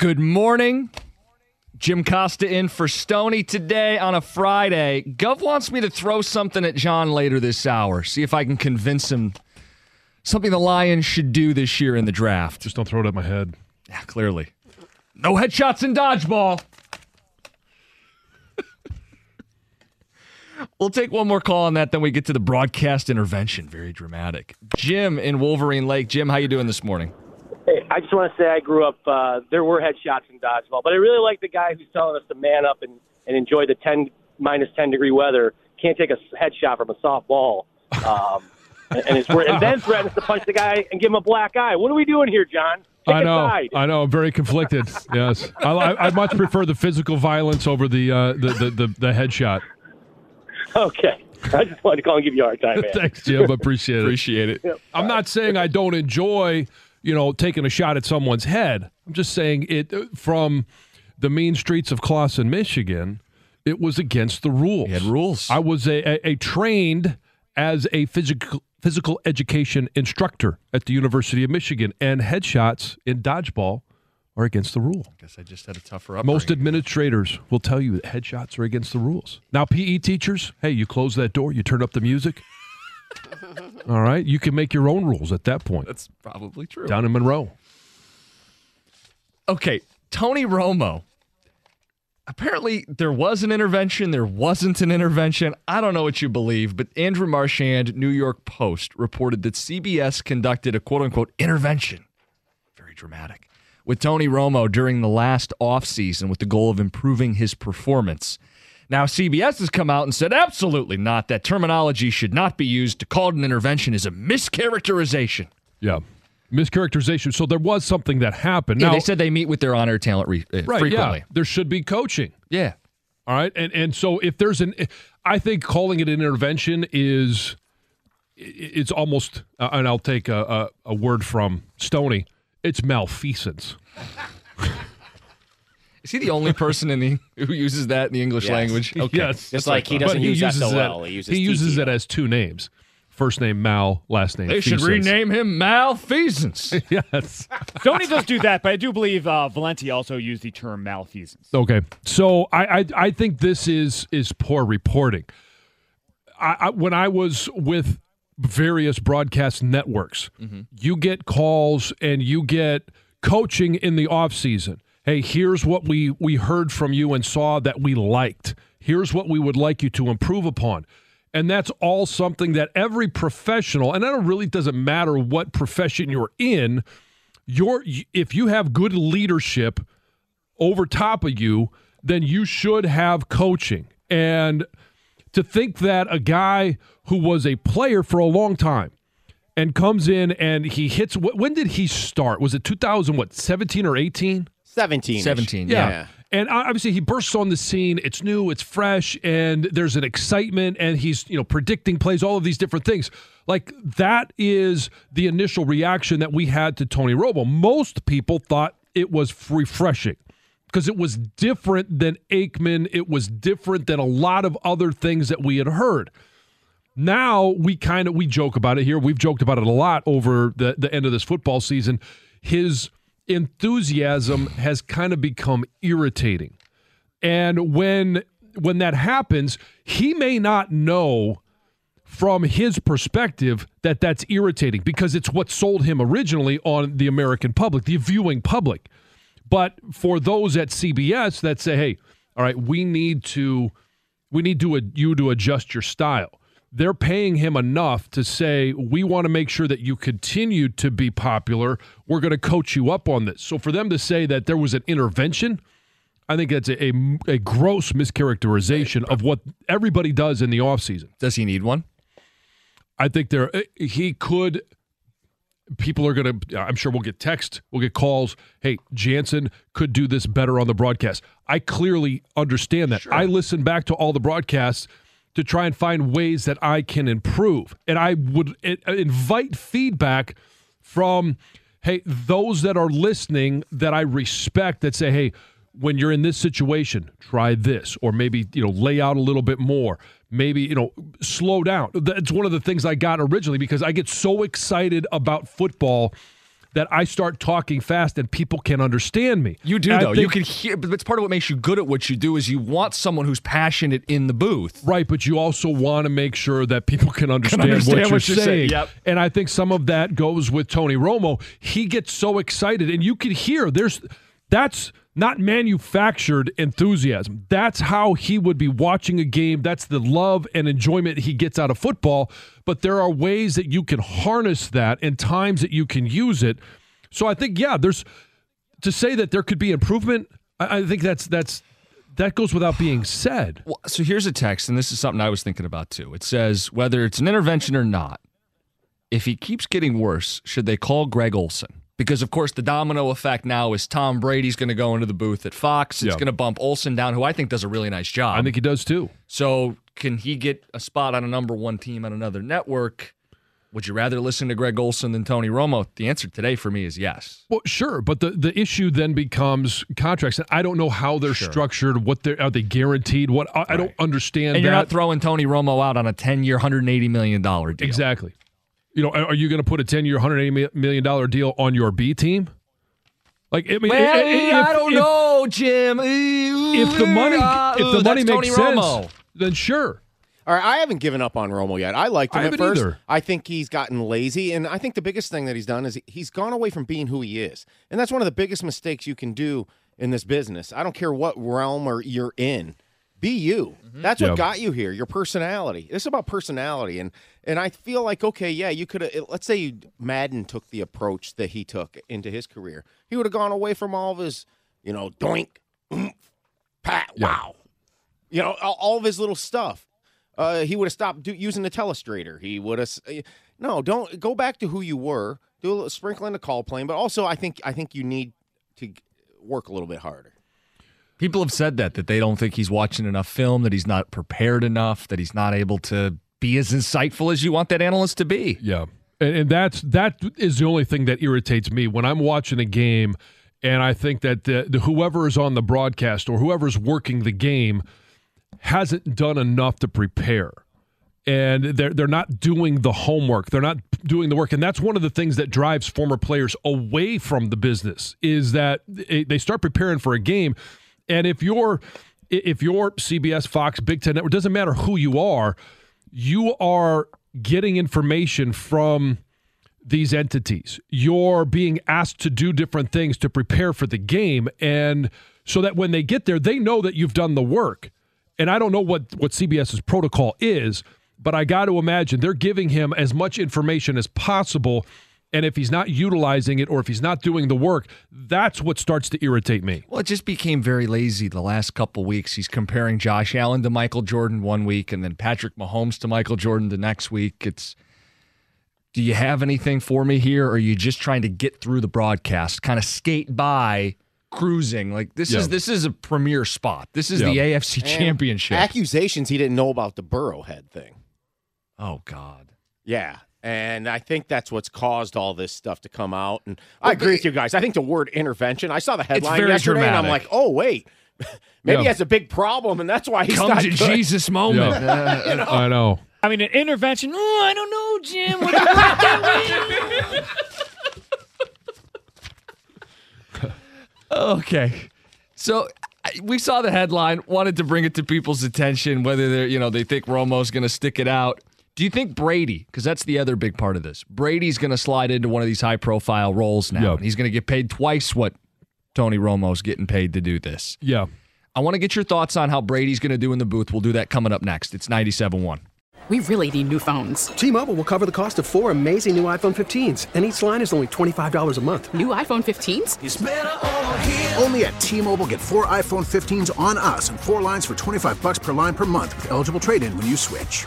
Good morning. Jim Costa in for Stony today on a Friday. Gov wants me to throw something at John later this hour. See if I can convince him something the Lions should do this year in the draft. Just don't throw it at my head. Yeah, clearly. No headshots in dodgeball. we'll take one more call on that, then we get to the broadcast intervention. Very dramatic. Jim in Wolverine Lake. Jim, how you doing this morning? Hey, I just want to say I grew up. Uh, there were headshots in dodgeball, but I really like the guy who's telling us to man up and, and enjoy the ten minus ten degree weather. Can't take a headshot from a soft ball, um, and, and, it's, and then threatens to punch the guy and give him a black eye. What are we doing here, John? Take I know. Side. I know. I'm very conflicted. yes, I, I, I, much prefer the physical violence over the uh, the, the, the the headshot. Okay. I just wanted to call and give you a hard time, man. Thanks, Jim. Appreciate it. Appreciate it. Yep. I'm not saying I don't enjoy you know, taking a shot at someone's head. I'm just saying it uh, from the mean streets of Clawson, Michigan. It was against the rules. He had rules. I was a, a, a trained as a physical physical education instructor at the University of Michigan, and headshots in dodgeball are against the rule. I guess I just had a tougher upbringing. Most administrators will tell you that headshots are against the rules. Now, PE teachers, hey, you close that door, you turn up the music. All right, you can make your own rules at that point. That's probably true. Down in Monroe. Okay, Tony Romo. Apparently, there was an intervention. There wasn't an intervention. I don't know what you believe, but Andrew Marchand, New York Post, reported that CBS conducted a quote unquote intervention. Very dramatic. With Tony Romo during the last offseason with the goal of improving his performance. Now, CBS has come out and said absolutely not. That terminology should not be used. To call it an intervention is a mischaracterization. Yeah. Mischaracterization. So there was something that happened. Yeah, now, they said they meet with their honor talent re- uh, right, frequently. Yeah, there should be coaching. Yeah. All right. And and so if there's an I think calling it an intervention is it's almost uh, and I'll take a, a, a word from Stony. It's malfeasance. Is he the only person in the who uses that in the English Yes. language? Okay. Yes. Just like he But doesn't use uses SOL, it, he uses uses it as two names. First name Mal, last name They should rename him malfeasance. Yes. Tony does do that, but I do believe uh, Valenti also used the term malfeasance. Okay, so I I, I think this is is poor reporting. I, I when I was with various broadcast networks, you get calls and you get coaching in the off season. Hey, here's what we we heard from you and saw that we liked. Here's what we would like you to improve upon. And that's all something that every professional, and that really doesn't matter what profession you're in, your if you have good leadership over top of you, then you should have coaching. And to think that a guy who was a player for a long time and comes in and he hits when did he start? Was it 2000 what, 17 or 18? 17. 17, Yeah. Yeah. And obviously he bursts on the scene. It's new, it's fresh, and there's an excitement and he's, you know, predicting plays, all of these different things. Like that is the initial reaction that we had to Tony Romo. Most people thought it was refreshing because it was different than Aikman. It was different than a lot of other things that we had heard. Now we kind of we joke about it here. We've joked about it a lot over the, the end of this football season. His enthusiasm has kind of become irritating. And when when that happens, he may not know from his perspective that that's irritating because it's what sold him originally on the American public, the viewing public. But for those at CBS that say, "Hey, all right, we need to we need to you to adjust your style." They're paying him enough to say, "We want to make sure that you continue to be popular. We're going to coach you up on this." So for them to say that there was an intervention, I think that's a, a, a gross mischaracterization of what everybody does in the offseason. Does he need one? I think there eh, he could people are going to, I'm sure we'll get text, we'll get calls. Hey, Jansen could do this better on the broadcast. I clearly understand that. I listen back to all the broadcasts to try and find ways that I can improve. And I would uh, invite feedback from, hey, those that are listening that I respect that say, hey, when you're in this situation, try this, or maybe, you know, lay out a little bit more. Maybe, you know, slow down. That's one of the things I got originally because I get so excited about football that I start talking fast and people can understand me. You do And though. You can hear, but it's part of what makes you good at what you do. Is you want someone who's passionate in the booth. Right, but you also want to make sure that people can understand, understand what, you're, what you're saying, saying. yep. And I think some of that goes with Tony Romo. He gets so excited, and you can hear there's that's not manufactured enthusiasm. That's how he would be watching a game. That's the love and enjoyment he gets out of football. But there are ways that you can harness that and times that you can use it. So I think, yeah, there's to say that there could be improvement. I, I think that's that's that goes without being said. Well, so here's a text, and this is something I was thinking about too. It says whether it's an intervention or not, if he keeps getting worse, should they call Greg Olsen? Because of course the domino effect now is Tom Brady's going to go into the booth at Fox. It's Yeah. going to bump Olsen down, who I think does a really nice job. I think he does too. so. Can he get a spot on a number one team on another network? Would you rather listen to Greg Olsen than Tony Romo? The answer today for me is yes. Well, sure, but the, the issue then becomes contracts. And I don't know how they're structured. What they are they guaranteed? What I, I don't understand And that you're not throwing Tony Romo out on a 10 year, $180 million deal. exactly. You know, are are you going to put a ten year, hundred eighty million dollar deal on your B team? Like, I mean, Well, i- i- I don't if- know, Jim. If the money, Uh, if the ooh, money makes Tony sense, Romo. then sure. All right, I haven't given up on Romo yet. I liked him I at first. either. I think he's gotten lazy, and I think the biggest thing that he's done is he's gone away from being who he is, and that's one of the biggest mistakes you can do in this business. I don't care what realm or you're in. Be you. That's what Yeah. got you here. Your personality. This is about personality, and and I feel like okay, yeah, you could have. Let's say you, Madden took the approach that he took into his career. He would have gone away from all of his, you know, doink, oomph, pat, Yeah. wow, you know, all, all of his little stuff. Uh, he would have stopped do, using the telestrator. He would have. No, don't go back to who you were. Do a little sprinkle in the call plane, but also I think I think you need to work a little bit harder. People have said that, that they don't think he's watching enough film, that he's not prepared enough, that he's not able to be as insightful as you want that analyst to be. Yeah, and, and that's that is the only thing that irritates me when I'm watching a game, and I think that the, the whoever is on the broadcast or whoever's working the game hasn't done enough to prepare, and they're they're not doing the homework. They're not doing the work, and that's one of the things that drives former players away from the business is that they they start preparing for a game, and if you're if you're CBS, Fox, Big Ten Network, doesn't matter who you are, you are getting information from these entities. You're being asked to do different things to prepare for the game and so that when they get there they know that you've done the work. And I don't know what what CBS's protocol is, but I got to imagine they're giving him as much information as possible and if he's not utilizing it or if he's not doing the work, that's what starts to irritate me. Well, it just became very lazy the last couple weeks. He's comparing Josh Allen to Michael Jordan one week and then Patrick Mahomes to Michael Jordan the next week. It's do you have anything for me here or are you just trying to get through the broadcast, kind of skate by cruising? Like this Yeah. is this is a premier spot. This is the AFC And championship. Accusations he didn't know about the Burrowhead thing. oh God. Yeah. And I think that's what's caused all this stuff to come out. And I agree with you guys. I think the word intervention, I saw the headline very yesterday and I'm like, oh, wait. Maybe Yeah. he has a big problem and that's why he's Come not to good. Jesus moment. Yeah. I know. I mean, an intervention. Oh, I don't know, Jim. What do you think? Okay. So we saw the headline, wanted to bring it to people's attention, whether they're, you know, they think Romo's going to stick it out. Do you think Brady, because that's the other big part of this, Brady's going to slide into one of these high profile roles now, Yeah. and he's going to get paid twice what Tony Romo's getting paid to do this? Yeah. I want to get your thoughts on how Brady's going to do in the booth. We'll do that coming up next. It's 97 1. We really need new phones. T-Mobile will cover the cost of four amazing new iPhone 15s, and each line is only $25 a month. New iPhone 15s? Only at T-Mobile get four iPhone 15s on us and four lines for 25 bucks per line per month with eligible trade-in when you switch.